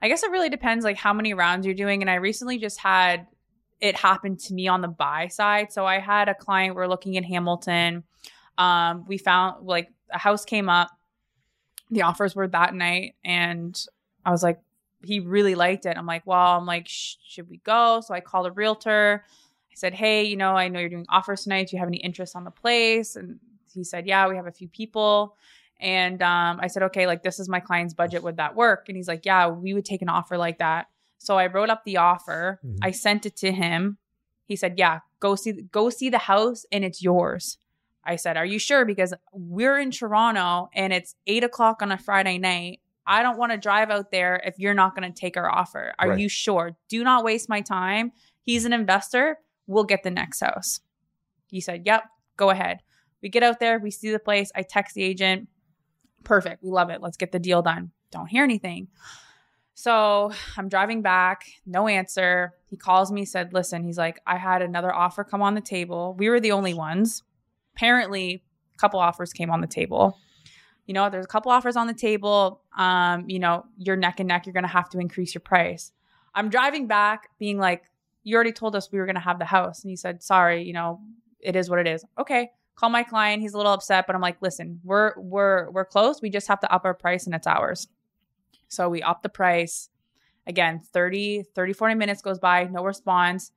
I guess it really depends like how many rounds you're doing. And I recently just had it happen to me on the buy side. So I had a client, we're looking in Hamilton. Um, we found like a house came up, the offers were that night, and I was like, he really liked it. I'm like, well, I'm like, should we go? So I called a realtor. I said, hey, you know, I know you're doing offers tonight. Do you have any interest on the place? And he said, yeah, we have a few people. And um, I said, okay, like this is my client's budget. Would that work? And he's like, yeah, we would take an offer like that. So I wrote up the offer. Mm-hmm. I sent it to him. He said, yeah, go see, go see the house and it's yours. I said, are you sure? Because we're in Toronto and it's eight o'clock on a Friday night. I don't want to drive out there if you're not going to take our offer. Are right. you sure? Do not waste my time. He's an investor. We'll get the next house. He said, Yep, go ahead. We get out there, we see the place. I text the agent. Perfect. We love it. Let's get the deal done. Don't hear anything. So I'm driving back, no answer. He calls me, said, Listen, he's like, I had another offer come on the table. We were the only ones. Apparently, a couple offers came on the table you know, there's a couple offers on the table. Um, you know, you're neck and neck. You're going to have to increase your price. I'm driving back being like, you already told us we were going to have the house. And he said, sorry, you know, it is what it is. Okay. Call my client. He's a little upset, but I'm like, listen, we're, we're, we're close. We just have to up our price and it's ours. So we up the price. Again, 30, 30, 40 minutes goes by, no response.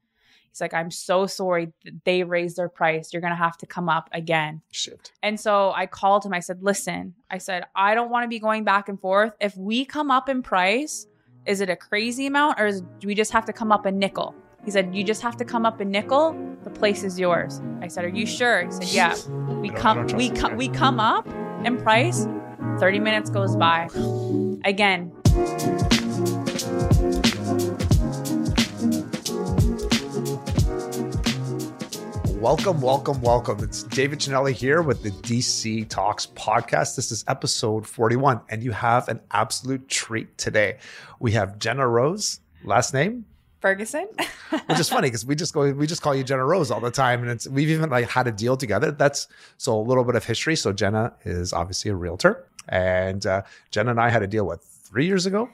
He's like, I'm so sorry they raised their price. You're going to have to come up again. Shit. And so I called him. I said, listen, I said, I don't want to be going back and forth. If we come up in price, is it a crazy amount or is, do we just have to come up a nickel? He said, you just have to come up a nickel. The place is yours. I said, are you sure? He said, yeah. We come, we come, we come up in price. 30 minutes goes by. Again, Welcome, welcome, welcome. It's David Cinelli here with the DC Talks podcast. This is episode 41, and you have an absolute treat today. We have Jenna Rose, last name Ferguson, which is funny because we just go we just call you Jenna Rose all the time, and it's we've even like had a deal together. That's so a little bit of history. So Jenna is obviously a realtor, and uh, Jenna and I had a deal what three years ago.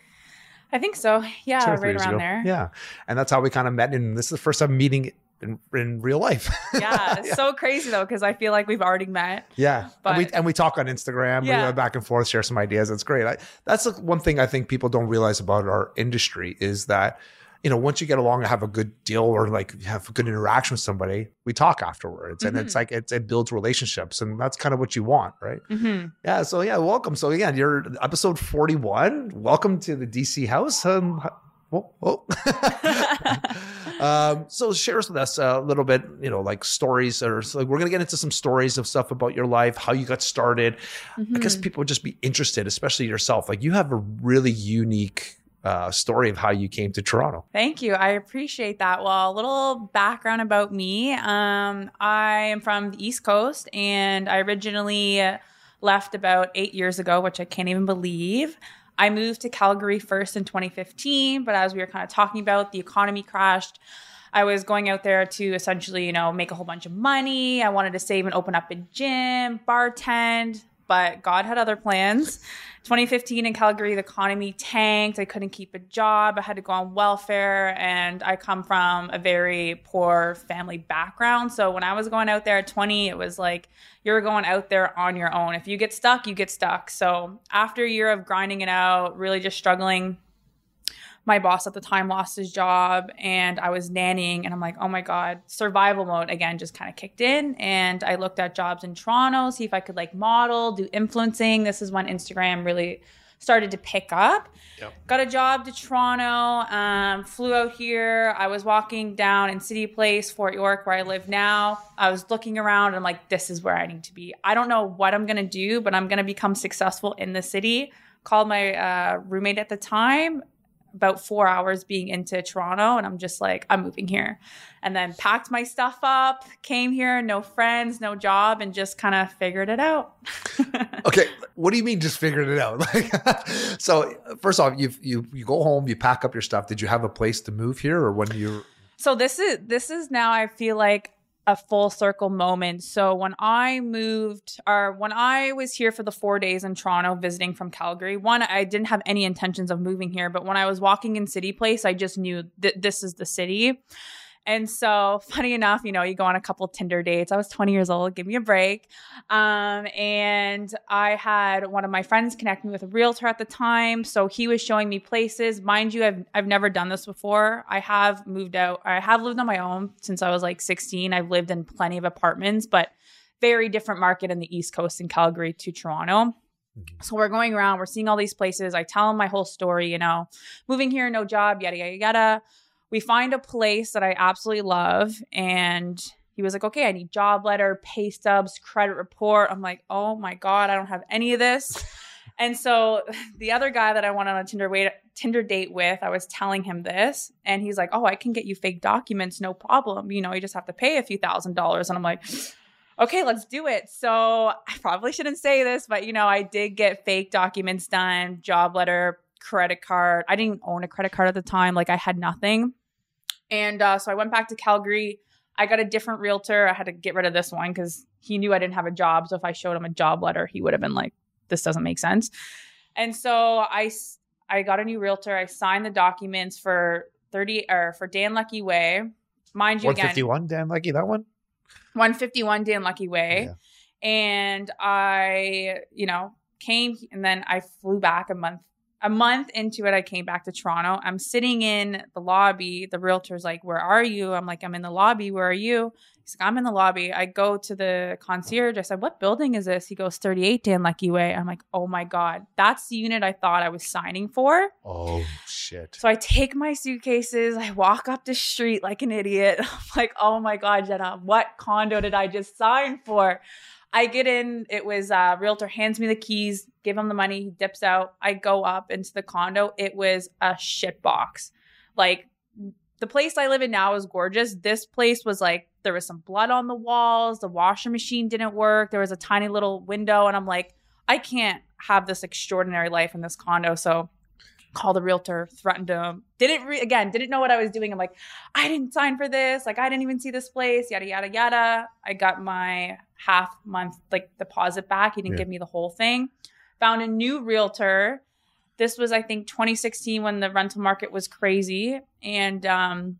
I think so. Yeah, right around ago. there. Yeah, and that's how we kind of met. And this is the first time meeting in, in real life. yeah, it's yeah. so crazy though because I feel like we've already met. Yeah, but and we, and we talk on Instagram. Yeah. We go back and forth, share some ideas. It's great. I, that's the one thing I think people don't realize about our industry is that you know once you get along and have a good deal or like have a good interaction with somebody, we talk afterwards, mm-hmm. and it's mm-hmm. like it's, it builds relationships, and that's kind of what you want, right? Mm-hmm. Yeah. So yeah, welcome. So again, you're episode forty one. Welcome to the DC house. Um, whoa, whoa. um, so share with us a little bit, you know, like stories or like we're gonna get into some stories of stuff about your life, how you got started. Mm-hmm. I guess mm-hmm. people would just be interested, especially yourself. Like you have a really unique uh, story of how you came to Toronto. Thank you. I appreciate that. Well, a little background about me. Um, I am from the East Coast and I originally left about eight years ago, which I can't even believe. I moved to Calgary first in 2015, but as we were kind of talking about, the economy crashed. I was going out there to essentially, you know, make a whole bunch of money. I wanted to save and open up a gym, bartend, but God had other plans. 2015 in Calgary, the economy tanked. I couldn't keep a job. I had to go on welfare. And I come from a very poor family background. So when I was going out there at 20, it was like you're going out there on your own. If you get stuck, you get stuck. So after a year of grinding it out, really just struggling, my boss at the time lost his job and I was nannying and I'm like, oh my God, survival mode again just kind of kicked in. And I looked at jobs in Toronto, see if I could like model, do influencing. This is when Instagram really started to pick up. Yep. Got a job to Toronto, um, flew out here. I was walking down in City Place, Fort York, where I live now. I was looking around and I'm like, this is where I need to be. I don't know what I'm going to do, but I'm going to become successful in the city. Called my uh, roommate at the time about four hours being into Toronto, and I'm just like, I'm moving here. And then packed my stuff up, came here, no friends, no job, and just kind of figured it out. okay, what do you mean just figured it out? Like, so first off, you you you go home, you pack up your stuff. Did you have a place to move here, or when you? So this is this is now. I feel like a full circle moment. So when I moved or when I was here for the 4 days in Toronto visiting from Calgary, one I didn't have any intentions of moving here, but when I was walking in City Place, I just knew that this is the city. And so, funny enough, you know, you go on a couple Tinder dates. I was 20 years old, give me a break. Um, and I had one of my friends connect me with a realtor at the time. So he was showing me places. Mind you, I've, I've never done this before. I have moved out, I have lived on my own since I was like 16. I've lived in plenty of apartments, but very different market in the East Coast in Calgary to Toronto. Mm-hmm. So we're going around, we're seeing all these places. I tell him my whole story, you know, moving here, no job, yada, yada, yada we find a place that I absolutely love. And he was like, okay, I need job letter, pay stubs, credit report. I'm like, oh my God, I don't have any of this. and so the other guy that I went on a Tinder wait, Tinder date with, I was telling him this, and he's like, "Oh, I can get you fake documents, no problem. You know, you just have to pay a few thousand dollars." And I'm like, "Okay, let's do it." So I probably shouldn't say this, but you know, I did get fake documents done, job letter, credit card. I didn't own a credit card at the time. Like I had nothing. And uh, so I went back to Calgary. I got a different realtor. I had to get rid of this one because he knew I didn't have a job. So if I showed him a job letter, he would have been like, this doesn't make sense. And so I, I got a new realtor. I signed the documents for 30 or for Dan Leckie Way. Mind you, 151 again, Dan Leckie, that one? 151 Dan Leckie Way. Yeah. And I, you know, came and then I flew back a month a month into it, I came back to Toronto. I'm sitting in the lobby. The realtor's like, Where are you? I'm like, I'm in the lobby. Where are you? He's like, I'm in the lobby. I go to the concierge. I said, What building is this? He goes, 38 Dan Leckie Way. I'm like, Oh my God. That's the unit I thought I was signing for. Oh, shit. So I take my suitcases. I walk up the street like an idiot. I'm like, Oh my God, Jenna, what condo did I just sign for? I get in, it was uh realtor hands me the keys, give him the money, he dips out. I go up into the condo. It was a shit box. Like the place I live in now is gorgeous. This place was like there was some blood on the walls, the washer machine didn't work, there was a tiny little window and I'm like I can't have this extraordinary life in this condo. So called the realtor, threatened him. Didn't re- again, didn't know what I was doing. I'm like, I didn't sign for this. Like, I didn't even see this place. Yada yada yada. I got my half month like deposit back. He didn't yeah. give me the whole thing. Found a new realtor. This was I think 2016 when the rental market was crazy, and um,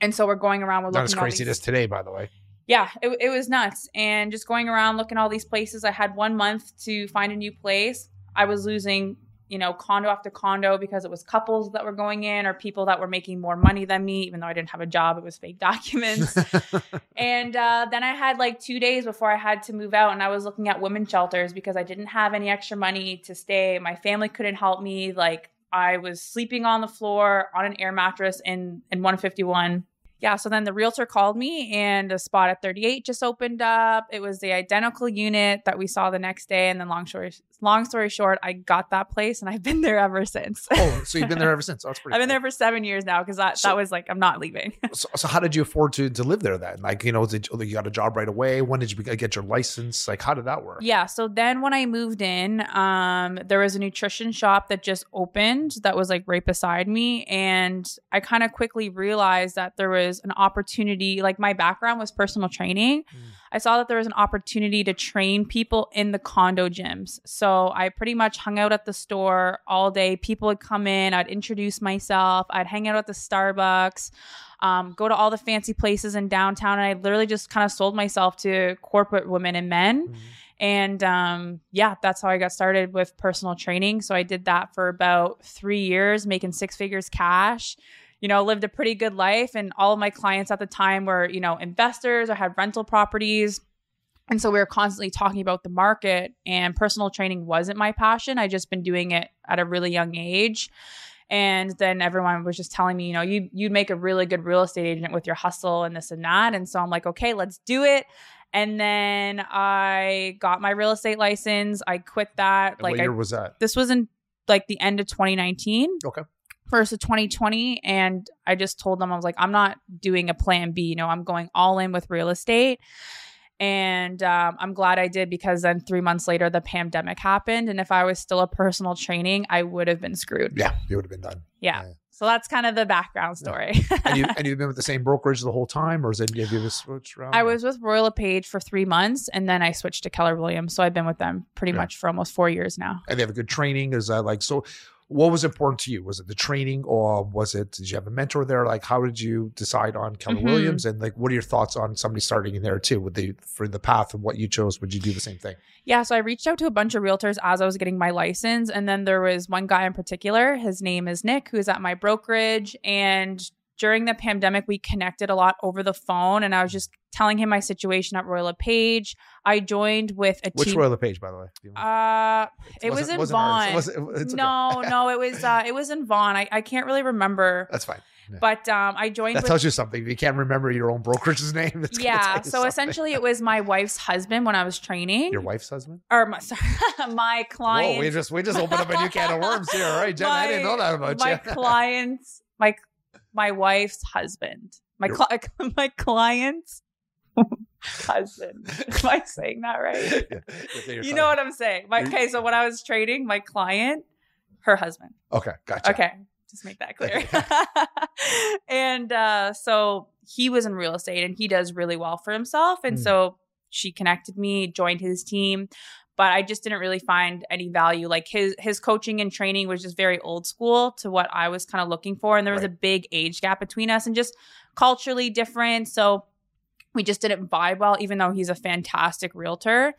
and so we're going around. We're Not as crazy as today, by the way yeah, it, it was nuts. And just going around looking all these places, I had one month to find a new place. I was losing you know, condo after condo because it was couples that were going in or people that were making more money than me, even though I didn't have a job. It was fake documents. and uh, then I had like two days before I had to move out, and I was looking at women's shelters because I didn't have any extra money to stay. My family couldn't help me. Like I was sleeping on the floor on an air mattress in in 151 yeah, so then the realtor called me and a spot at 38 just opened up. It was the identical unit that we saw the next day. And then long story long story short, I got that place and I've been there ever since. oh, so you've been there ever since. Oh, that's pretty I've been there for seven years now because that, so, that was like I'm not leaving. so, so how did you afford to to live there then? Like, you know, did you, you got a job right away? When did you get your license? Like how did that work? Yeah. So then when I moved in, um, there was a nutrition shop that just opened that was like right beside me. And I kind of quickly realized that there was was an opportunity, like my background was personal training. Mm. I saw that there was an opportunity to train people in the condo gyms. So I pretty much hung out at the store all day. People would come in, I'd introduce myself, I'd hang out at the Starbucks, um, go to all the fancy places in downtown. And I literally just kind of sold myself to corporate women and men. Mm. And um, yeah, that's how I got started with personal training. So I did that for about three years, making six figures cash you know, lived a pretty good life. And all of my clients at the time were, you know, investors or had rental properties. And so we were constantly talking about the market, and personal training wasn't my passion. I just been doing it at a really young age. And then everyone was just telling me, you know, you you'd make a really good real estate agent with your hustle and this and that. And so I'm like, okay, let's do it. And then I got my real estate license. I quit that. And like, what year I, was that? This was in like the end of 2019. Okay first of 2020 and I just told them I was like I'm not doing a plan B, you know, I'm going all in with real estate. And um, I'm glad I did because then three months later, the pandemic happened. And if I was still a personal training, I would have been screwed. Yeah, you would have been done. Yeah. yeah. So that's kind of the background story. Yeah. and, you, and you've been with the same brokerage the whole time, or is it have you switched around? I was with Royal LePage for three months, and then I switched to Keller Williams. So I've been with them pretty yeah. much for almost four years now. And they have a good training. Is that like so? What was important to you? Was it the training or was it, did you have a mentor there? Like, how did you decide on Keller mm-hmm. Williams? And like, what are your thoughts on somebody starting in there too? Would they, for the path of what you chose, would you do the same thing? Yeah. So I reached out to a bunch of realtors as I was getting my license. And then there was one guy in particular, his name is Nick, who's at my brokerage. And during the pandemic, we connected a lot over the phone, and I was just telling him my situation at Royal LePage. I joined with a Which team. Royal LePage, by the way? Uh, it was in Vaughan. Was it, okay. No, no, it was uh, it was in Vaughan. I, I can't really remember. That's fine. Yeah. But um, I joined. That with, tells you something. If you can't remember your own brokerage's name. yeah. So something. essentially, it was my wife's husband when I was training. Your wife's husband? Or my, sorry, my client. Whoa, we just we just opened up a new can of worms here. All right, Jen. My, I didn't know that about my you. My clients, my my wife's husband. My cli- my client's husband. Am I saying that right? Yeah, you know what I'm saying. My, okay, so when I was trading, my client, her husband. Okay, gotcha. Okay, just make that clear. and uh, so he was in real estate, and he does really well for himself, and mm. so she connected me, joined his team but I just didn't really find any value. Like his his coaching and training was just very old school to what I was kind of looking for, and there was right. a big age gap between us, and just culturally different. So we just didn't vibe well, even though he's a fantastic realtor.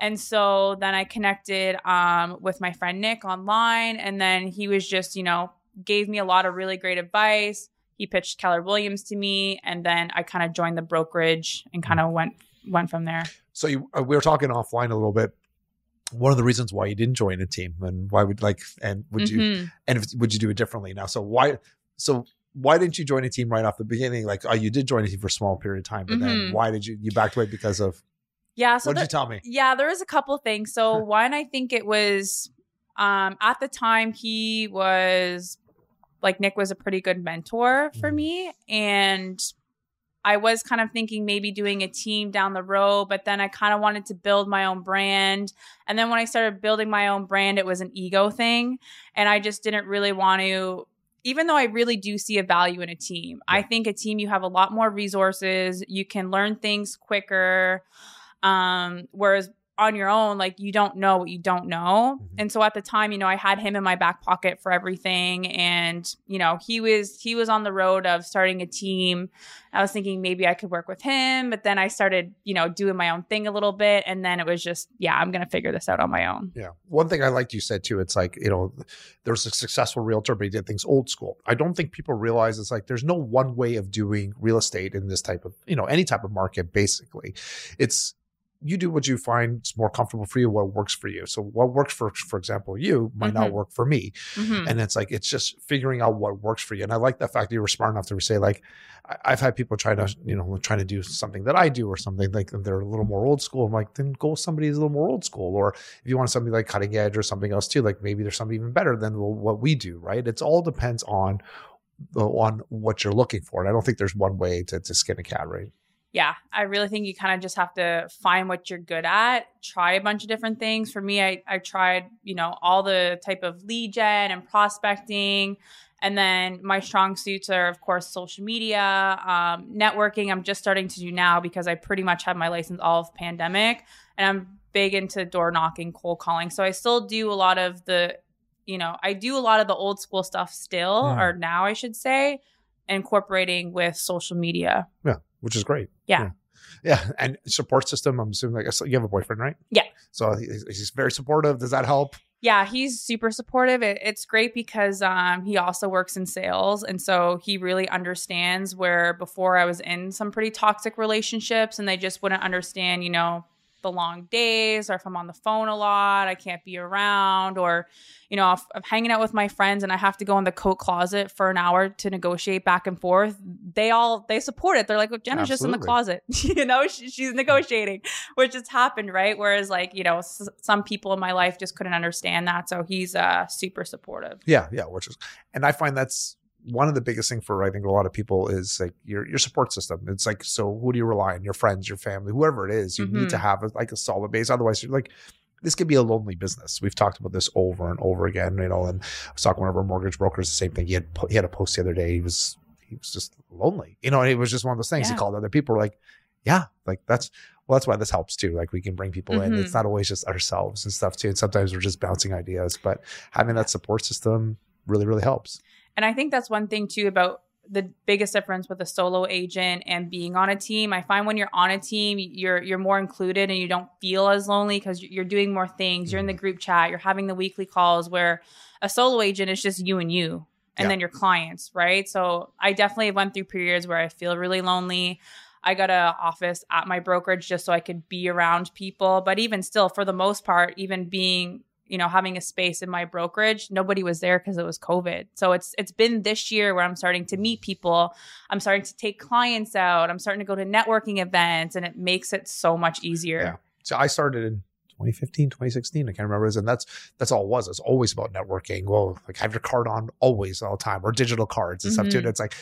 And so then I connected um, with my friend Nick online, and then he was just, you know, gave me a lot of really great advice. He pitched Keller Williams to me, and then I kind of joined the brokerage and kind of mm. went went from there. So you, uh, we were talking offline a little bit one of the reasons why you didn't join a team and why would like and would mm-hmm. you and if, would you do it differently now so why so why didn't you join a team right off the beginning like oh you did join a team for a small period of time but mm-hmm. then why did you you backed away because of yeah so what did you tell me yeah there was a couple things so one i think it was um at the time he was like nick was a pretty good mentor for mm-hmm. me and I was kind of thinking maybe doing a team down the road, but then I kind of wanted to build my own brand. And then when I started building my own brand, it was an ego thing. And I just didn't really want to, even though I really do see a value in a team. I think a team, you have a lot more resources, you can learn things quicker. Um, whereas on your own, like you don't know what you don't know. Mm-hmm. And so at the time, you know, I had him in my back pocket for everything. And, you know, he was he was on the road of starting a team. I was thinking maybe I could work with him, but then I started, you know, doing my own thing a little bit. And then it was just, yeah, I'm gonna figure this out on my own. Yeah. One thing I liked you said too, it's like, you know, there's a successful realtor, but he did things old school. I don't think people realize it's like there's no one way of doing real estate in this type of, you know, any type of market, basically. It's you do what you find is more comfortable for you, what works for you. So what works for, for example, you might mm-hmm. not work for me. Mm-hmm. And it's like, it's just figuring out what works for you. And I like the fact that you were smart enough to say like, I've had people try to, you know, trying to do something that I do or something like they're a little more old school. I'm like, then go with somebody who's a little more old school. Or if you want something like cutting edge or something else too, like maybe there's something even better than what we do, right? It's all depends on, on what you're looking for. And I don't think there's one way to, to skin a cat, right? Yeah, I really think you kind of just have to find what you're good at, try a bunch of different things. For me, I, I tried, you know, all the type of lead gen and prospecting. And then my strong suits are, of course, social media, um, networking. I'm just starting to do now because I pretty much had my license all of pandemic. And I'm big into door knocking, cold calling. So I still do a lot of the, you know, I do a lot of the old school stuff still, mm. or now I should say, incorporating with social media. Yeah which is great. Yeah. yeah. yeah. And support system, I'm assuming like you have a boyfriend, right? Yeah. So he's very supportive. Does that help? Yeah, he's super supportive. It, it's great because um, he also works in sales. And so he really understands where before I was in some pretty toxic relationships and they just wouldn't understand, you know, the long days or if I'm on the phone a lot, I can't be around, or, you know, if I'm hanging out with my friends and I have to go in the coat closet for an hour to negotiate back and forth, they all, they support it. They're like, well, Jenna's Absolutely. just in the closet, you know, she, she's negotiating, which has happened, right? Whereas like, you know, s- some people in my life just couldn't understand that. So he's uh, super supportive. Yeah. Yeah. Which is, and I find that's, one of the biggest things for I think a lot of people is like your your support system. It's like so who do you rely on? Your friends, your family, whoever it is. You mm-hmm. need to mm-hmm. have a, like a solid base. Otherwise, you're like this could be a lonely business. We've talked about this over and over again. You know, and I was talking to one of our mortgage brokers. The same thing. He had he had a post the other day. He was he was just lonely. You know, and it was just one of those things. Yeah. He called other people like, yeah, like that's well, that's why this helps too. Like we can bring people mm-hmm. in. It's mm-hmm. not always just ourselves and stuff too. And sometimes we're just bouncing ideas, but having that support system really, really helps. And I think that's one thing too about the biggest difference with a solo agent and being on a team. I find when you're on a team, you're you're more included and you don't feel as lonely because you're doing more things. You're in the mm-hmm. group chat. You're having the weekly calls. Where a solo agent is just you and you, and yeah. then your clients, right? So I definitely went through periods where I feel really lonely. I got an office at my brokerage just so I could be around people. But even still, for the most part, even being you know having a space in my brokerage nobody was there because it was covid. So it's it's been this year where i'm starting to meet people. I'm starting to take clients out. I'm starting to go to networking events and it makes it so much easier. Yeah. So i started in 2015 2016 i can't remember. And that's that's all it was. It's always about networking. Well like have your card on always all the time or digital cards and mm-hmm. stuff too. And it's like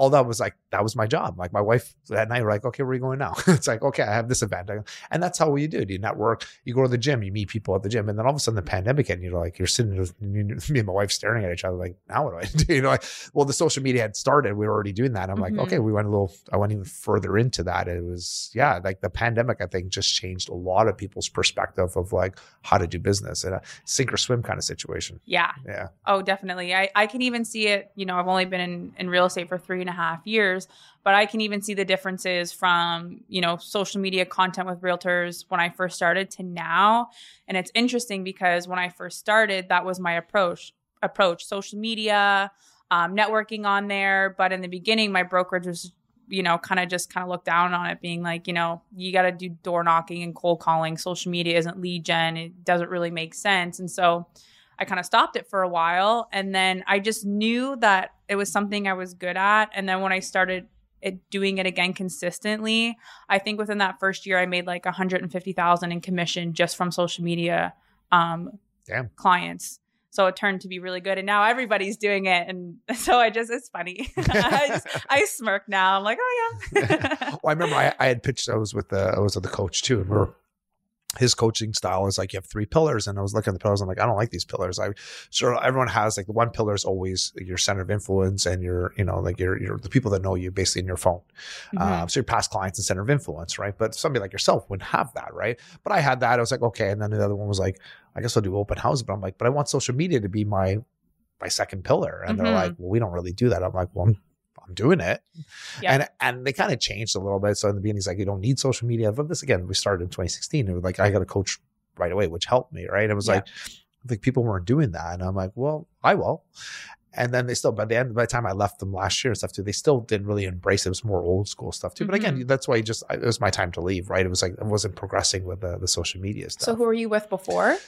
all that was like that was my job. Like my wife that night, we're like, okay, where are you going now? it's like, okay, I have this event, and that's how you do. it. You network, you go to the gym, you meet people at the gym, and then all of a sudden the pandemic hit, and you're like, you're sitting, with me and my wife staring at each other, like, now what do I do? You know, like, well, the social media had started, we were already doing that. I'm mm-hmm. like, okay, we went a little, I went even further into that. It was, yeah, like the pandemic, I think, just changed a lot of people's perspective of like how to do business in a sink or swim kind of situation. Yeah, yeah. Oh, definitely. I I can even see it. You know, I've only been in in real estate for three and a half years, but I can even see the differences from, you know, social media content with realtors when I first started to now. And it's interesting because when I first started, that was my approach approach social media, um, networking on there. But in the beginning, my brokerage was you know, kind of just kind of looked down on it, being like, you know, you got to do door knocking and cold calling. Social media isn't lead gen. It doesn't really make sense. And so I kind of stopped it for a while. And then I just knew that it was something I was good at. And then when I started it, doing it again consistently, I think within that first year, I made like 150,000 in commission just from social media um, Damn. clients. So it turned to be really good. And now everybody's doing it. And so I just, it's funny. I, just, I smirk now. I'm like, oh yeah. well, I remember I, I, had pitched, I was with the, I was with the coach too. And we are his coaching style is like you have three pillars and i was looking at the pillars i'm like i don't like these pillars. I sure everyone has like the one pillar is always your center of influence and your you know like your, your the people that know you basically in your phone. Mm-hmm. uh, so your past clients and center of influence right? But somebody like yourself wouldn't have that right? But i had that i was like okay and then the other one was like i guess i'll do open house but i'm like but i want social media to be my my second pillar and mm-hmm. they're like well we don't really do that. I'm like well I'm, I'm doing it. Yeah. And and they kind of changed a little bit. So in the beginning, it's like you don't need social media. But this again, we started in 2016. It was like I got a coach right away, which helped me, right? It was yeah. like like people weren't doing that. And I'm like, well, I will. And then they still, by the end, by the time I left them last year and stuff too, they still didn't really embrace it. It was more old school stuff too. Mm-hmm. But again, mm-hmm. that's why you just, it was my time to leave, right? It was like, I wasn't progressing with the, the social media stuff. So who were you with before?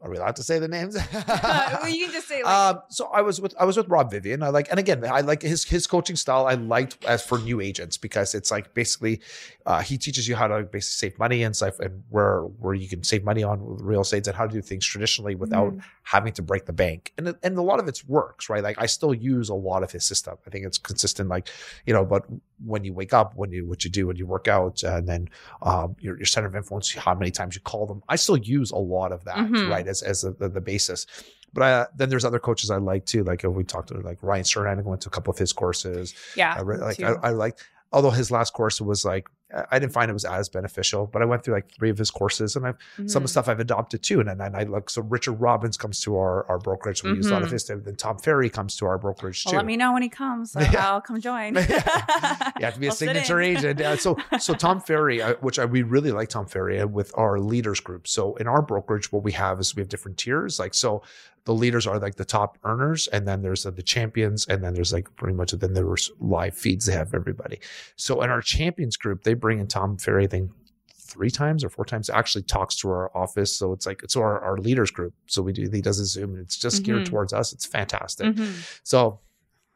Are we allowed to say the names? well, you can just say. Like, um, so I was with I was with Rob Vivian. I like, and again, I like his his coaching style. I liked as for new agents because it's like basically uh, he teaches you how to basically save money and stuff, and where where you can save money on real estate and how to do things traditionally without mm. having to break the bank. And and a lot of it works, right? Like I still use a lot of his system. I think it's consistent. Like you know, but when you wake up, when you what you do when you work out, and then um, your your center of influence, how many times you call them. I still use a lot of that, mm-hmm. right? As as the, the basis. But I, then there's other coaches I like too. Like uh, we talked to like Ryan Stern. I went to a couple of his courses. Yeah, I, like I, I like although his last course was like I didn't find it was as beneficial, but I went through like three of his courses and I've mm-hmm. some of the mm-hmm. stuff I've adopted too. And then I like so Richard Robbins comes to our, our brokerage. We mm-hmm. use a lot of mm-hmm. his then Tom Ferry comes to our brokerage well, too. Let me know when he comes. So yeah. I'll come join. yeah. You have to be a signature agent. Yeah. So so Tom Ferry, uh, which I, we really like Tom Ferry uh, with our leaders group. So in our brokerage, what we have is we have different tiers. Like so the leaders are like the top earners and then there's the, the champions and then there's like pretty much then there's live feeds they have everybody so in our champions group they bring in tom ferry i think three times or four times actually talks to our office so it's like it's our, our leaders group so we do he does a zoom and it's just mm-hmm. geared towards us it's fantastic mm-hmm. so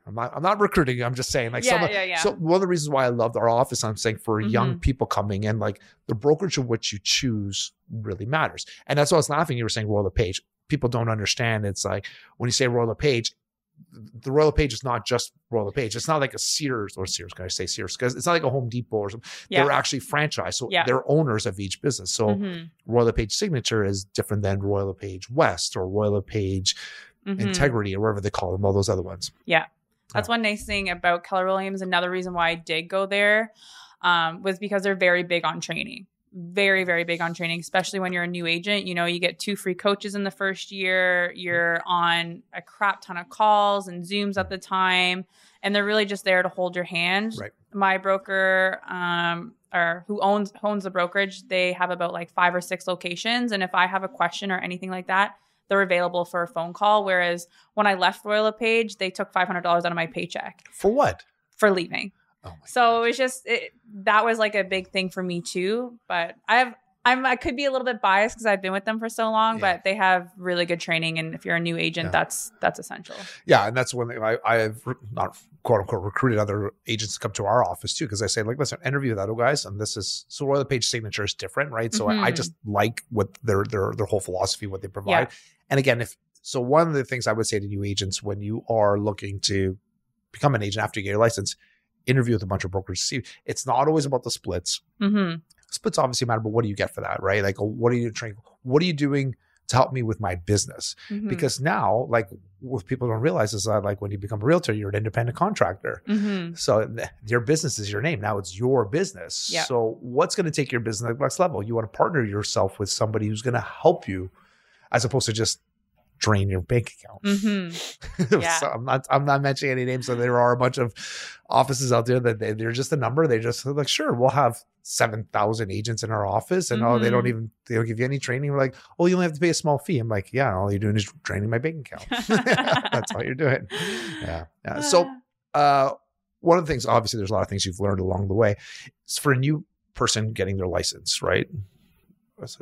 I'm not, I'm not recruiting. I'm just saying, like, yeah, some, yeah, yeah. so one of the reasons why I loved our office, I'm saying for mm-hmm. young people coming in, like the brokerage of which you choose really matters. And that's why I was laughing. You were saying Royal LePage people don't understand. It's like when you say Royal LePage, the Royal LePage is not just Royal LePage. It's not like a Sears or Sears. Can I say Sears? Because it's not like a Home Depot or something. Yeah. They're actually franchised, so Yeah. they're owners of each business. So Mhm. Royal LePage Signature is different than Royal LePage West or Royal LePage Mhm. Integrity or whatever they call them. All those other ones. Yeah, that's one nice thing about Keller Williams. Another reason why I did go there um, was because they're very big on training. Very, very big on training, especially when you're a new agent. You know, you get two free coaches in the first year. You're on a crap ton of calls and Zooms at the time, and they're really just there to hold your hand. Right. My broker, um, or who owns owns the brokerage, they have about like five or six locations, and if I have a question or anything like that, they're available for a phone call. Whereas when I left Royal LePage, they took five hundred dollars out of my paycheck For what? for leaving. Oh So it was just it, that was like a big thing for me too. But I have I'm I could be a little bit biased because I've been with them for so long, Yeah. but they have really good training, and if you're a new agent, Yeah. that's that's essential. Yeah, and that's one thing I, I've not quote unquote recruited other agents to come to our office too because I say like, listen, interview with other guys, and this is so Royal Page signature is different, right? So I, I Mhm. just like what their their their whole philosophy, what they provide, and again, if so, one of the things I would say to new agents when you are looking to become an agent after you get your license, interview with a bunch of brokers. to See, it's not always about the splits. Mm-hmm. Splits obviously matter, but what do you get for that, right? Like, what are you training? What are you doing to help me with my business? hmm because now like what people don't realize is that like when you become a realtor you're an independent contractor hmm so your business is your name now it's your business so what's going to take your business to the next level you want to partner yourself with somebody who's going to help you as opposed to just drain your bank account. Hmm Yeah. so i'm not i'm not mentioning any names so there are a bunch of offices out there that they, they're just a number. They just like sure we'll have 7000 agents in our office and oh they don't Mhm. even they don't give you any training. We're like oh you only have to pay a small fee. I'm like yeah all you're doing is draining my bank account. That's all you're doing. Yeah, yeah. so uh one of the things obviously there's a lot of things you've learned along the way. It's for a new person getting their license right?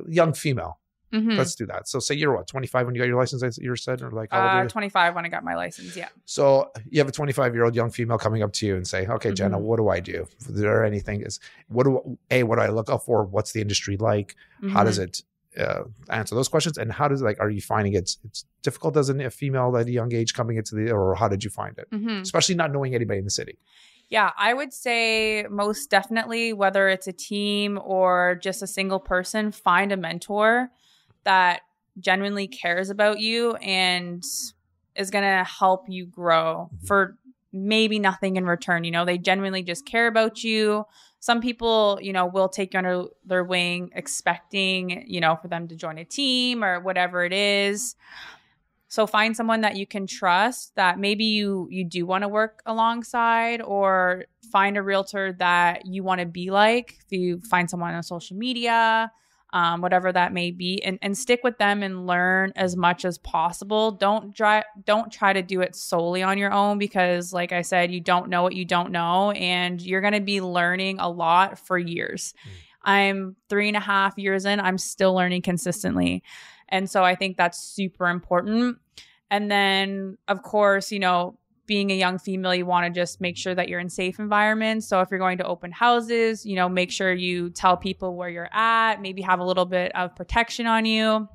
Young female Mhm. let's do that so say you're what 25 when you got your license as you said or like Uh, you? 25 when I got my license. Yeah. So you have a 25 year old young female coming up to you and say, "Okay, Jenna, Mhm. what do I do? Is there anything? Is what do a what do I look out for? What's the industry like? How does Mhm. it uh, answer those questions? And how does like are you finding it's it's difficult as a female at a young age coming into the or how did you find it? Mhm. Especially not knowing anybody in the city. Yeah, I would say most definitely, whether it's a team or just a single person, find a mentor that genuinely cares about you and is going to help you grow Mhm. for maybe nothing in return. You know, they genuinely just care about you. Some people, you know, will take you under their wing expecting, you know, for them to join a team or whatever it is. So find someone that you can trust that maybe you you do want to work alongside or find a realtor that you want to be like. If you find someone on social media, um, whatever that may be, and, and stick with them and learn as much as possible. Don't try don't try to do it solely on your own because, like I said, you don't know what you don't know, and you're gonna be learning a lot for years. Mm. I'm three and a half years in, I'm still learning consistently. And so I think that's super important. And then, of course, you know, being a young female, you want to just make sure that you're in safe environments. So if you're going to open houses, you know, make sure you tell people where you're at, maybe have a little bit of protection on you.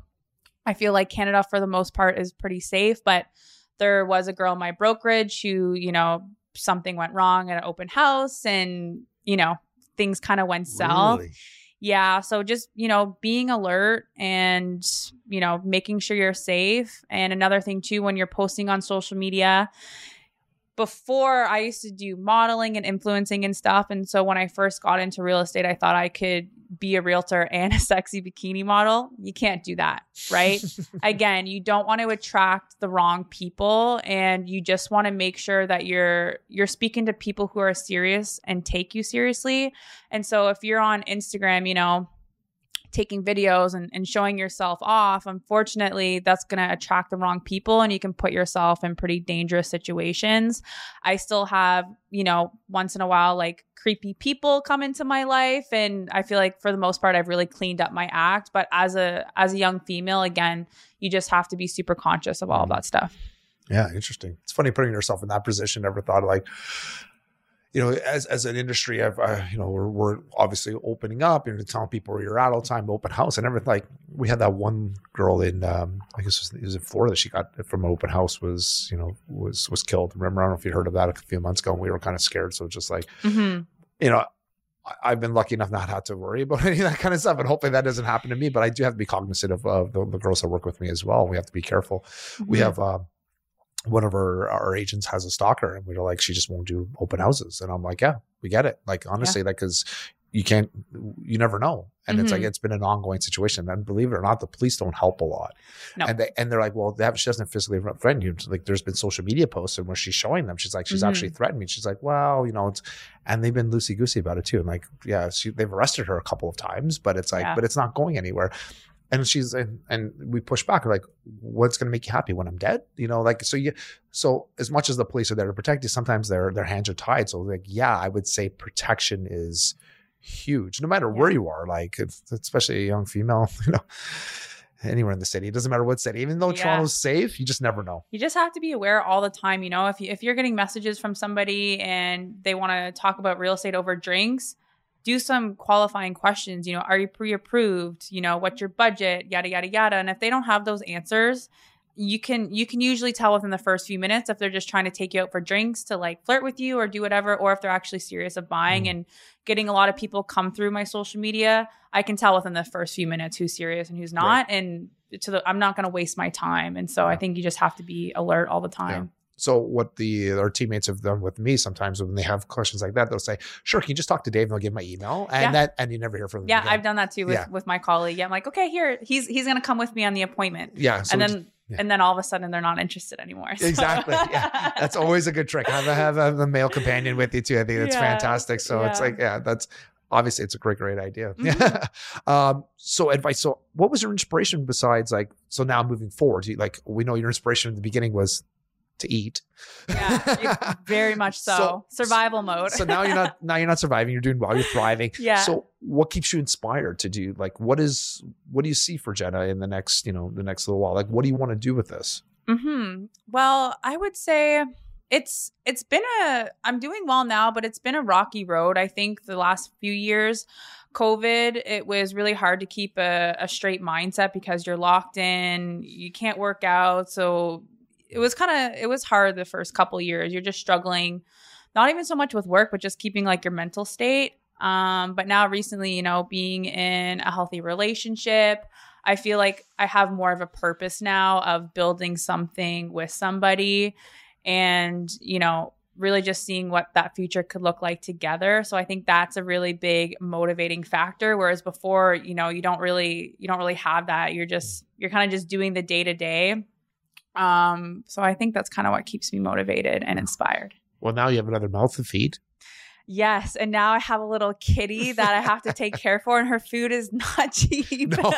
I feel like Canada, for the most part, is pretty safe, but there was a girl in my brokerage who, you know, something went wrong at an open house and, you know, things kind of went south. Really? Yeah. So just, you know, being alert and, you know, making sure you're safe. And another thing, too, when you're posting on social media, before I used to do modeling and influencing and stuff. And so when I first got into real estate, I thought I could be a realtor and a sexy bikini model. You can't do that, right? Again, you don't want to attract the wrong people and you just want to make sure that you're you're speaking to people who are serious and take you seriously. And so if you're on Instagram, you know, taking videos and, and showing yourself off, unfortunately, that's going to attract the wrong people and you can put yourself in pretty dangerous situations. I still have, you know, once in a while, like creepy people come into my life. And I feel like for the most part, I've really cleaned up my act. But as a, as a young female, again, you just have to be super conscious of all of that stuff. Yeah, interesting. It's funny putting yourself in that position. Never thought like, you know, as as an industry, I've uh, you know we're, we're obviously opening up and telling people where you're at all the time, open house and everything. Like we had that one girl in, um, I guess it was in Florida. She got from an open house was you know was was killed. Remember, I don't know if you heard of that a few months ago. and We were kind of scared, so just like Mm-hmm. you know. I- I've been lucky enough not had to worry about any of that kind of stuff, and hopefully that doesn't happen to me. But I do have to be cognizant of the, the girls that work with me as well. We have to be careful we Mm-hmm. have uh, one of our our agents has a stalker and we are like she just won't do open houses. And i'm like yeah we get it. Like honestly like because you can't you never know. And it's like Mhm. it's been an ongoing situation. And believe it or not the police don't help a lot. No. and they and they're like well they have, she doesn't physically threaten you. Like there's been social media posts and where she's showing them. She's like she's Mhm. actually threatened me. She's like well you know it's and they've been loosey goosey about it too. And like yeah she, they've arrested her a couple of times but it's like Yeah. but it's not going anywhere and she's and, and we push back we're like what's going to make you happy when i'm dead? You know like so you so as much as the police are there to protect you sometimes their their hands are tied. So like yeah i would say protection is huge no matter where you are like especially a young female you know anywhere in the city it doesn't matter what city even though Yeah. toronto's safe you just never know. You just have to be aware all the time you know if you if you're getting messages from somebody and they want to talk about real estate over drinks do some qualifying questions you know are you pre-approved you know what's your budget yada yada yada. And if they don't have those answers you can you can usually tell within the first few minutes if they're just trying to take you out for drinks to like flirt with you or do whatever or if they're actually serious of buying Mm. and getting a lot of people come through my social media i can tell within the first few minutes who's serious and who's not. And to the i'm not going to waste my time. And so i think you just have to be alert all the time so what the our teammates have done with me sometimes when they have questions like that they'll say sure can you just talk to dave and they'll give my email and Yeah. that and you never hear from them Yeah, again. I've done that too with, Yeah. with my colleague. Yeah, I'm like, okay, here he's he's gonna come with me on the appointment, yeah so and just- then yeah. and then all of a sudden they're not interested anymore. So- Exactly. Yeah. That's always a good trick. Have a have a, male companion with you too. I think that's fantastic. So it's like, yeah, that's obviously it's a great, great idea. Mhm. Yeah. um, so advice. So what was your inspiration besides like so now moving forward? You, like we know your inspiration in the beginning was to eat. yeah, very much so. Survival mode. so now you're not now you're not surviving, you're doing well, you're thriving. Yeah. So what keeps you inspired to do like what is what do you see for Jenna in the next, you know, the next little while? Like what do you want to do with this? hmm Well, I would say it's it's been a I'm doing well now, but it's been a rocky road. I think the last few years, COVID, it was really hard to keep a, a straight mindset because you're locked in, you can't work out. So it was kind of it was hard the first couple years. You're just struggling, not even so much with work, but just keeping like your mental state. Um, but now recently, you know, being in a healthy relationship, I feel like I have more of a purpose now of building something with somebody and, you know, really just seeing what that future could look like together. So I think that's a really big motivating factor whereas before, you know, you don't really you don't really have that. You're just you're kind of just doing the day to day. Um so I think that's kind of what keeps me motivated and inspired. Well, now you have another mouth to feed. Yes, and now I have a little kitty that I have to take care for, and her food is not cheap. No,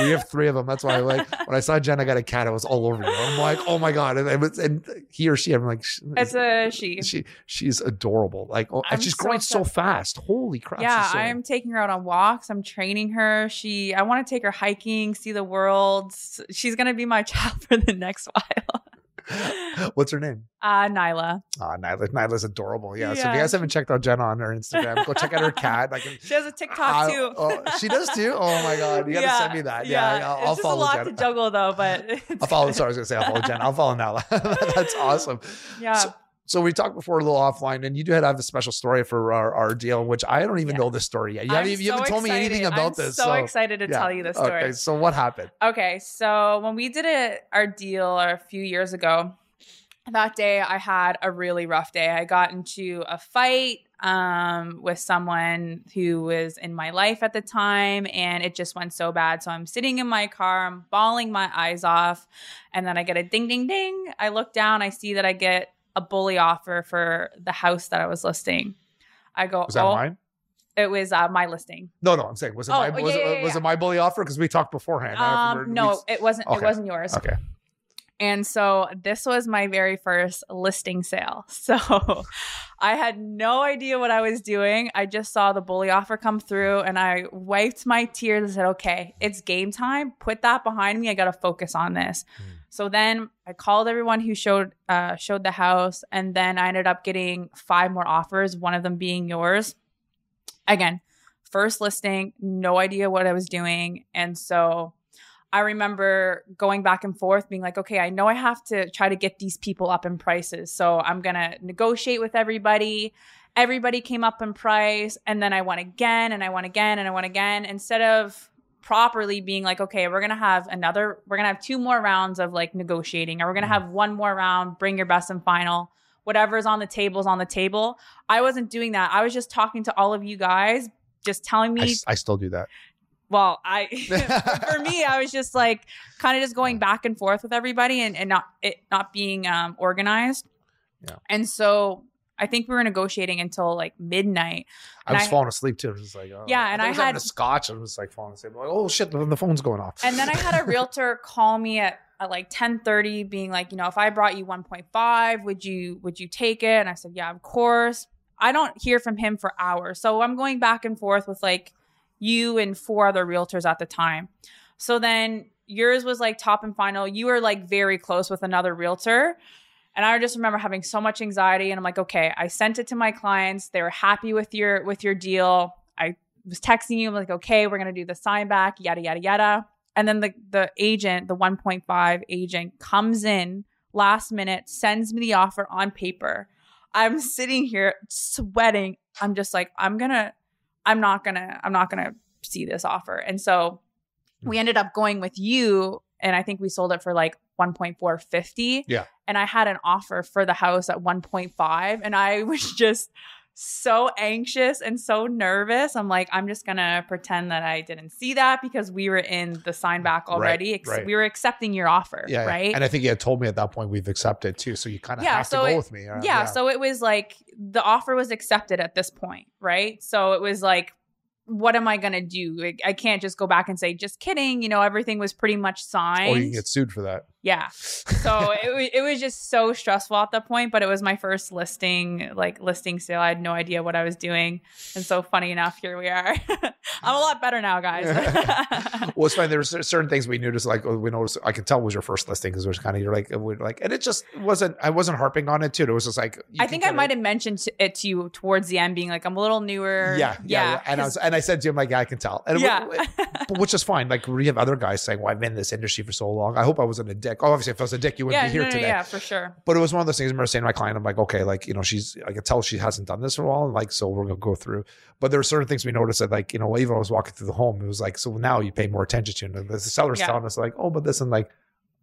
we have three of them. That's why I like when I saw Jenna got a cat, I was all over you. I'm like, oh my god! And, it was, and he or she, I'm like, it's a she. she, she's adorable. Like, oh, and she's so growing so fast. Holy crap! yeah, so- I'm taking her out on walks. I'm training her. She, I want to take her hiking, see the world. She's gonna be my child for the next while. What's her name? Uh, Nyla. Ah, Nyla. Nyla's adorable. Yeah. So if you guys haven't checked out Jenna on her Instagram, go check out her cat. Like, She has a TikTok too. oh, she does too. Oh my god! You gotta send me that. Yeah, I'll, it's I'll just follow a lot Jenna. to juggle though, but I'll follow. Sorry, I was gonna say I'll follow Jenna. I'll follow Nyla. That's awesome. Yeah, So- So we talked before a little offline, and you do have a special story for our, our deal, which I don't even Yeah. know this story yet. You I'm haven't, you haven't told me anything excited. about I'm this. So, excited to yeah. tell you the story. Okay, so what happened? Okay, so when we did it, our deal a few years ago, that day I had a really rough day. I got into a fight um, with someone who was in my life at the time, and it just went so bad. So I'm sitting in my car, I'm bawling my eyes off, and then I get a ding, ding, ding. I look down, I see that I get a bully offer for the house that I was listing. I go, Was that oh, mine? it was uh, my listing. No, no, I'm saying was it Oh, my yeah, was, yeah, it, yeah, was it my bully offer because we talked beforehand? Um, no, we- it wasn't. It wasn't yours. Okay. And so this was my very first listing sale. So I had no idea what I was doing. I just saw the bully offer come through and I wiped my tears and said, okay, it's game time. Put that behind me. I got to focus on this. Mm. So then I called everyone who showed uh, showed the house, and then I ended up getting five more offers. One of them being yours. Again, first listing, no idea what I was doing, and so I remember going back and forth, being like, okay, I know I have to try to get these people up in prices. So I'm going to negotiate with everybody. Everybody came up in price. And then I went again and I went again and I went again. Instead of properly being like, okay, we're going to have another, we're going to have two more rounds of like negotiating, or we're going to mm-hmm. have one more round, bring your best and final. Whatever's on the table is on the table. I wasn't doing that. I was just talking to all of you guys, just telling me. I, I still do that well, I for me, I was just like kind of just going back and forth with everybody and, and not it not being um, organized. Yeah. And so I think we were negotiating until like midnight. I was I, falling asleep too. I was like, oh. yeah, and I, I had a scotch. I was like falling asleep. Like, oh shit, the phone's going off. And then I had a realtor call me at, at like 10:30, being like, you know, if I brought you 1.5, would you would you take it? And I said, yeah, of course. I don't hear from him for hours, so I'm going back and forth with like you and four other realtors at the time. So then yours was like top and final. You were like very close with another realtor. And I just remember having so much anxiety and I'm like, okay, I sent it to my clients. They were happy with your with your deal. I was texting you I'm like, okay, we're gonna do the sign back, yada yada yada. And then the the agent, the 1.5 agent, comes in last minute, sends me the offer on paper. I'm sitting here sweating. I'm just like, I'm gonna I'm not gonna, I'm not gonna see this offer. And so we ended up going with you. And I think we sold it for like 1.450. Yeah. And I had an offer for the house at 1.5. And I was just so anxious and so nervous. I'm like, I'm just gonna pretend that I didn't see that because we were in the sign back already. Right, right. We were accepting your offer, yeah, right? Yeah. And I think you had told me at that point we've accepted too. So you kind of yeah, have so to go it, with me. Yeah, yeah. So it was like the offer was accepted at this point, right? So it was like what am I going to do? I can't just go back and say, just kidding. You know, everything was pretty much signed. Or you can get sued for that. Yeah. So it, it was just so stressful at that point, but it was my first listing, like listing sale. I had no idea what I was doing. And so funny enough, here we are. I'm a lot better now, guys. well, it's fine. There's certain things we noticed, like we noticed, I could tell it was your first listing because it was kind of, you're like, we're like, and it just wasn't, I wasn't harping on it too. It was just like, I think I might have mentioned it to you towards the end being like, I'm a little newer. Yeah. Yeah. yeah. And I was, and I said to him, like, yeah, I can tell. And yeah. which is fine. Like we have other guys saying, well, I've been in this industry for so long. I hope I wasn't a dick. Oh, obviously if I was a dick, you wouldn't yeah, be here no, today. Yeah, for sure. But it was one of those things I remember saying to my client, I'm like, okay, like, you know, she's, I can tell she hasn't done this for a while. And like, so we're going to go through. But there are certain things we noticed that like, you know, even I was walking through the home, it was like, so now you pay more attention to it. And the seller's yeah. telling us like, oh, but this and like,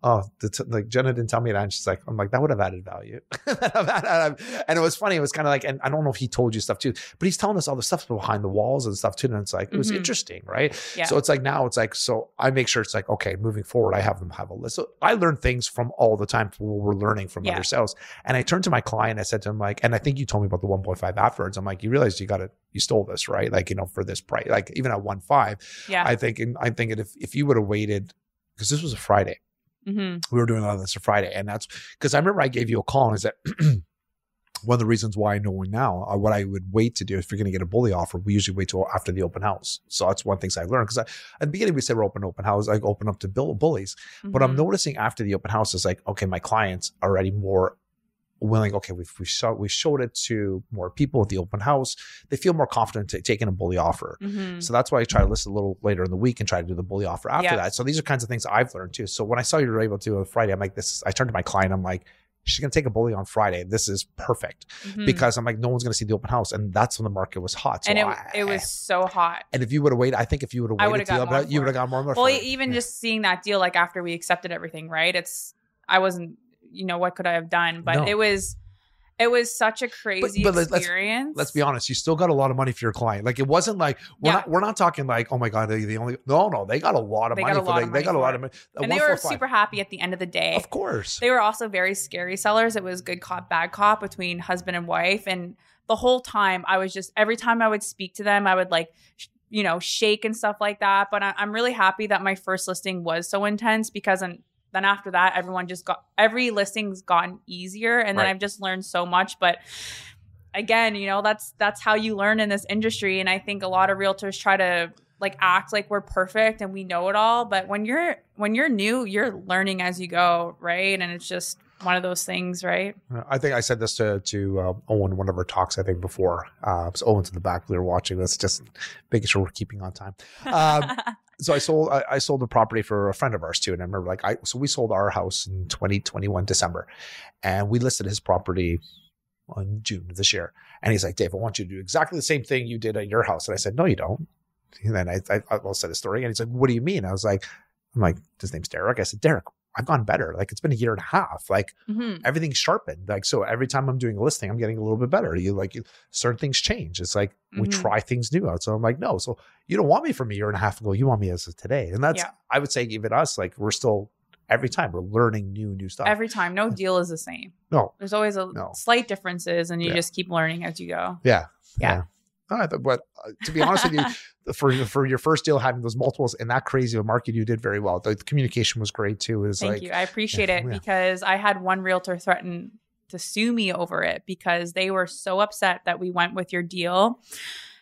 oh, t- like Jenna didn't tell me that. And she's like, I'm like, that would have added value. and it was funny. It was kind of like, and I don't know if he told you stuff too, but he's telling us all the stuff behind the walls and stuff too. And it's like, it was mm-hmm. interesting, right? Yeah. So it's like now it's like, so I make sure it's like, okay, moving forward, I have them have a list. So I learn things from all the time we're learning from yeah. other sales. And I turned to my client, I said to him, like, and I think you told me about the 1.5 afterwards. I'm like, you realize you got it, you stole this, right? Like, you know, for this price, like even at 1.5, yeah. I think, and I'm thinking if, if you would have waited, because this was a Friday, Mm-hmm. We were doing a lot of this on Friday, and that's because I remember I gave you a call and I said. one of the reasons why I know now uh, what I would wait to do if you're going to get a bully offer, we usually wait till after the open house. So that's one thing I learned because at the beginning we said we're open open house, like open up to bill bullies, mm-hmm. but I'm mm-hmm. noticing after the open house is like okay, my clients are already more willing. Okay, we've we saw we showed it to more people at the open house. They feel more confident to taking a bully offer. Mm-hmm. So that's why I try to listen a little later in the week and try to do the bully offer after that. So these are kinds of things I've learned too. So when I saw you were able to on Friday, I'm like, this. I turned to my client. I'm like. She's gonna take a bully on Friday. This is perfect mm-hmm. because I'm like, no one's gonna see the open house, and that's when the market was hot. So and it, I, it was so hot. And if you would have waited, I think if you would have waited, got you would have got more. more well, even yeah. just seeing that deal, like after we accepted everything, right? It's I wasn't, you know, what could I have done? But no. it was it was such a crazy but, but experience. Let's, let's, be honest. You still got a lot of money for your client. Like it wasn't like we're yeah. not we're not talking like oh my god they the only no no they got a lot of they money got a lot of money they got a lot of money and they were super happy at the end of the day. Of course, they were also very scary sellers. It was good cop bad cop between husband and wife, and the whole time I was just every time I would speak to them, I would like you know shake and stuff like that. But I, I'm really happy that my first listing was so intense because I'm then after that, everyone just got every listing's gotten easier. And then right. I've just learned so much. But again, you know, that's that's how you learn in this industry. And I think a lot of realtors try to like act like we're perfect and we know it all. But when you're when you're new, you're learning as you go, right? And it's just one of those things, right? I think I said this to to uh, Owen one of our talks. I think before. Uh, so Owen's in the back. We were watching this, just making sure we're keeping on time. Um, so I sold I, I, sold the property for a friend of ours too, and I remember like I so we sold our house in 2021 December, and we listed his property on June of this year. And he's like, Dave, I want you to do exactly the same thing you did at your house. And I said, No, you don't. And then I I, I said a story, and he's like, What do you mean? I was like, I'm like, his name's Derek. I said, Derek, I've gone better. Like it's been a year and a half. Like mm-hmm. everything's sharpened. Like so every time I'm doing a listing, I'm getting a little bit better. You like you, certain things change. It's like mm-hmm. we try things new out. So I'm like, no. So you don't want me from a year and a half ago. You want me as of today. And that's yeah. I would say even us, like we're still every time we're learning new new stuff. Every time. No deal is the same. No. There's always a no. slight differences and you yeah. just keep learning as you go. Yeah. Yeah. yeah. Uh, but uh, to be honest with you, for for your first deal having those multiples in that crazy of a market, you did very well. The, communication was great too. It was Thank like, you. I appreciate yeah, it yeah. because I had one realtor threaten to sue me over it because they were so upset that we went with your deal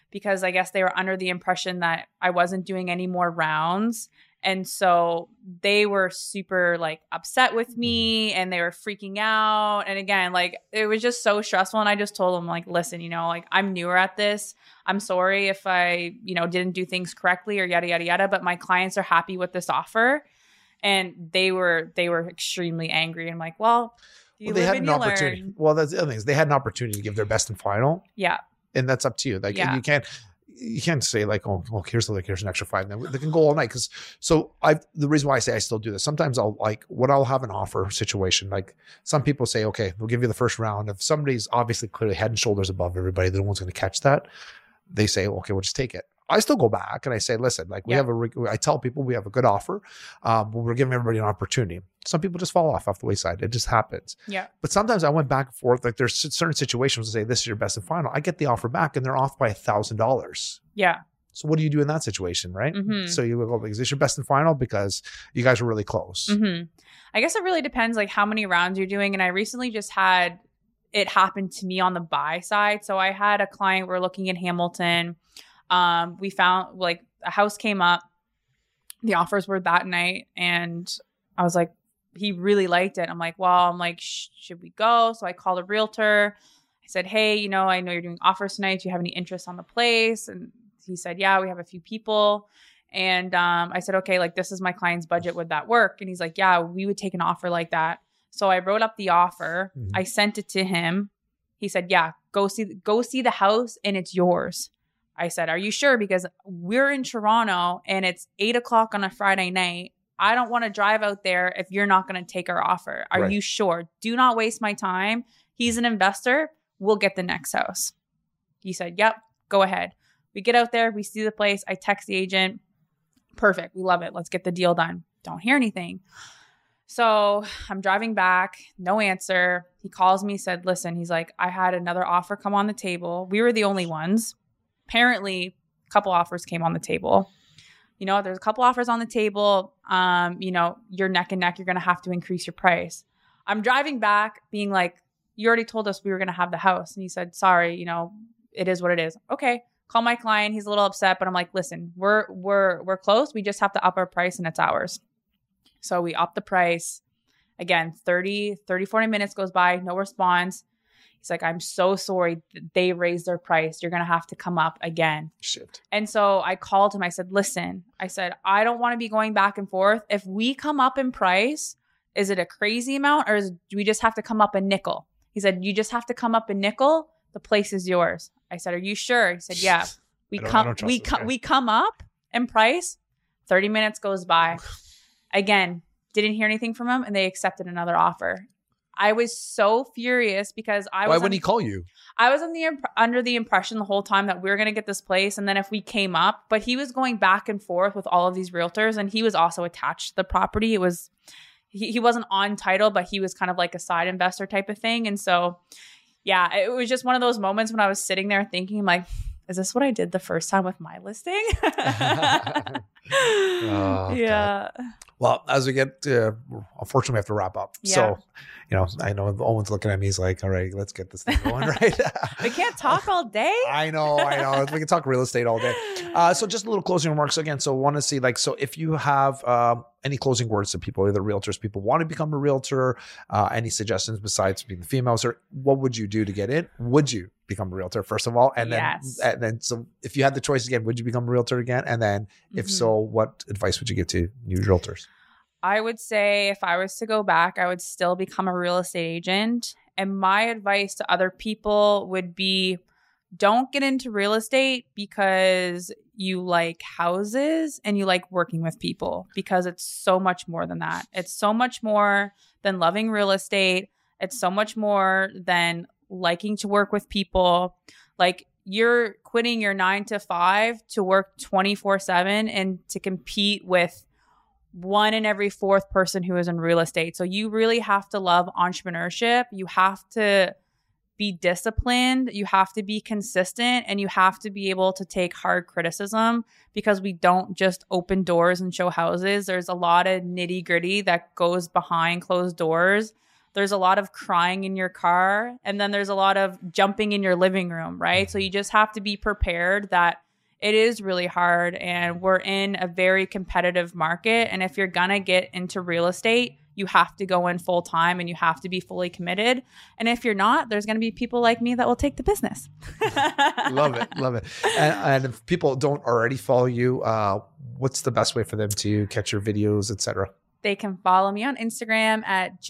because I guess they were under the impression that I wasn't doing any more rounds and so they were super like upset with me mm-hmm. and they were freaking out. And again, like it was just so stressful. And I just told them, like, listen, you know, like I'm newer at this. I'm sorry if I, you know, didn't do things correctly or yada, yada, yada. But my clients are happy with this offer. And they were, they were extremely angry. And I'm like, well, well they had an opportunity. Learn. Well, that's the other thing is they had an opportunity to give their best and final. Yeah. And that's up to you. Like yeah. you can't you can't say like, oh, well, here's like here's an extra five. Then they can go all night because. So I the reason why I say I still do this. Sometimes I'll like what I'll have an offer situation. Like some people say, okay, we'll give you the first round. If somebody's obviously clearly head and shoulders above everybody, no one's going to catch that. They say, okay, we'll just take it. I still go back and I say, listen, like we yeah. have a, I tell people we have a good offer, um, but we're giving everybody an opportunity. Some people just fall off off the wayside. It just happens. Yeah. But sometimes I went back and forth. Like there's certain situations to say this is your best and final. I get the offer back and they're off by a thousand dollars. Yeah. So what do you do in that situation, right? Mm-hmm. So you go, is this your best and final because you guys were really close? Mm-hmm. I guess it really depends, like how many rounds you're doing. And I recently just had it happen to me on the buy side. So I had a client we're looking in Hamilton um, we found like a house came up. The offers were that night, and I was like, he really liked it. I'm like, well, I'm like, should we go? So I called a realtor. I said, hey, you know, I know you're doing offers tonight. Do you have any interest on the place? And he said, yeah, we have a few people. And um, I said, okay, like this is my client's budget. Would that work? And he's like, yeah, we would take an offer like that. So I wrote up the offer. Mm-hmm. I sent it to him. He said, yeah, go see go see the house and it's yours. I said, Are you sure? Because we're in Toronto and it's eight o'clock on a Friday night. I don't want to drive out there if you're not going to take our offer. Are right. you sure? Do not waste my time. He's an investor. We'll get the next house. He said, Yep, go ahead. We get out there, we see the place. I text the agent. Perfect. We love it. Let's get the deal done. Don't hear anything. So I'm driving back, no answer. He calls me, said, Listen, he's like, I had another offer come on the table. We were the only ones apparently a couple offers came on the table. You know, there's a couple offers on the table. Um, you know, you're neck and neck, you're gonna have to increase your price. I'm driving back being like, you already told us we were gonna have the house. And he said, sorry, you know, it is what it is. Okay. Call my client. He's a little upset, but I'm like, listen, we're we're we're close. We just have to up our price and it's ours. So we up the price. Again, 30, 30, 40 minutes goes by, no response. He's like, I'm so sorry they raised their price. You're going to have to come up again. Shit. And so I called him. I said, listen, I said, I don't want to be going back and forth. If we come up in price, is it a crazy amount or is, do we just have to come up a nickel? He said, you just have to come up a nickel. The place is yours. I said, are you sure? He said, yeah. We come, we come, we come up in price. 30 minutes goes by. Again, didn't hear anything from him and they accepted another offer. I was so furious because I Why was. wouldn't he call you? I was the imp- under the impression the whole time that we were going to get this place, and then if we came up, but he was going back and forth with all of these realtors, and he was also attached to the property. It was he, he wasn't on title, but he was kind of like a side investor type of thing, and so yeah, it was just one of those moments when I was sitting there thinking like. Is this what I did the first time with my listing? oh, yeah. God. Well, as we get, to, unfortunately, we have to wrap up. Yeah. So, you know, I know Owen's looking at me. He's like, "All right, let's get this thing going." Right? we can't talk all day. I know, I know. we can talk real estate all day. Uh, so, just a little closing remarks again. So, want to see like, so if you have um, any closing words to people, either realtors, people want to become a realtor, uh, any suggestions besides being the females, or what would you do to get in? Would you become a realtor first of all, and then yes. and then so if you had the choice again, would you become a realtor again? And then if mm-hmm. so, what advice would you give to new realtors? I would say if I was to go back, I would still become a real estate agent. And my advice to other people would be don't get into real estate because you like houses and you like working with people because it's so much more than that. It's so much more than loving real estate. It's so much more than liking to work with people. Like you're quitting your nine to five to work 24 7 and to compete with one in every fourth person who is in real estate. So you really have to love entrepreneurship. You have to be disciplined, you have to be consistent, and you have to be able to take hard criticism because we don't just open doors and show houses. There's a lot of nitty gritty that goes behind closed doors there's a lot of crying in your car and then there's a lot of jumping in your living room, right? So you just have to be prepared that it is really hard and we're in a very competitive market and if you're going to get into real estate, you have to go in full time and you have to be fully committed. And if you're not, there's going to be people like me that will take the business. love it, love it. And, and, if people don't already follow you, uh, what's the best way for them to catch your videos, etc.? They can follow me on Instagram at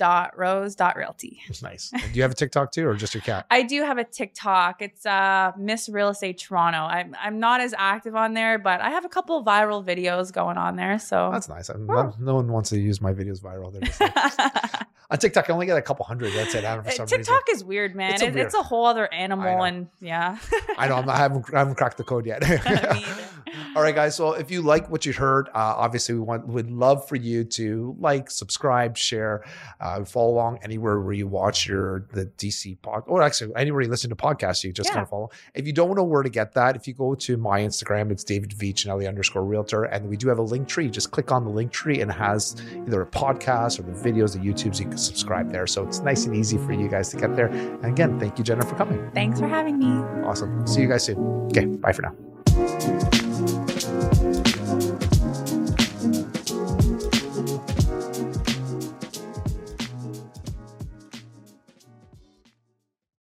jenna.rose.realty. It's nice. Do you have a TikTok too, or just your cat? I do have a TikTok. It's uh, Miss Real Estate Toronto. I'm, I'm not as active on there, but I have a couple viral videos going on there. So that's nice. Oh. No one wants to use my videos viral. on TikTok, I only get a couple hundred. That's it. I don't know for some TikTok reason. is weird, man. It's a, weird. it's a whole other animal, and yeah. I know. I'm not, I haven't, I haven't cracked the code yet. All right, guys. So if you like what you heard, uh, obviously we want would love for you to like, subscribe, share, uh, follow along anywhere where you watch your the DC pod, or actually anywhere you listen to podcasts. You just yeah. kind of follow. If you don't know where to get that, if you go to my Instagram, it's David Cinelli underscore Realtor, and we do have a link tree. Just click on the link tree, and it has either a podcast or the videos, the YouTubes. You can subscribe there. So it's nice and easy for you guys to get there. And again, thank you, Jenna, for coming. Thanks for having me. Awesome. See you guys soon. Okay, bye for now.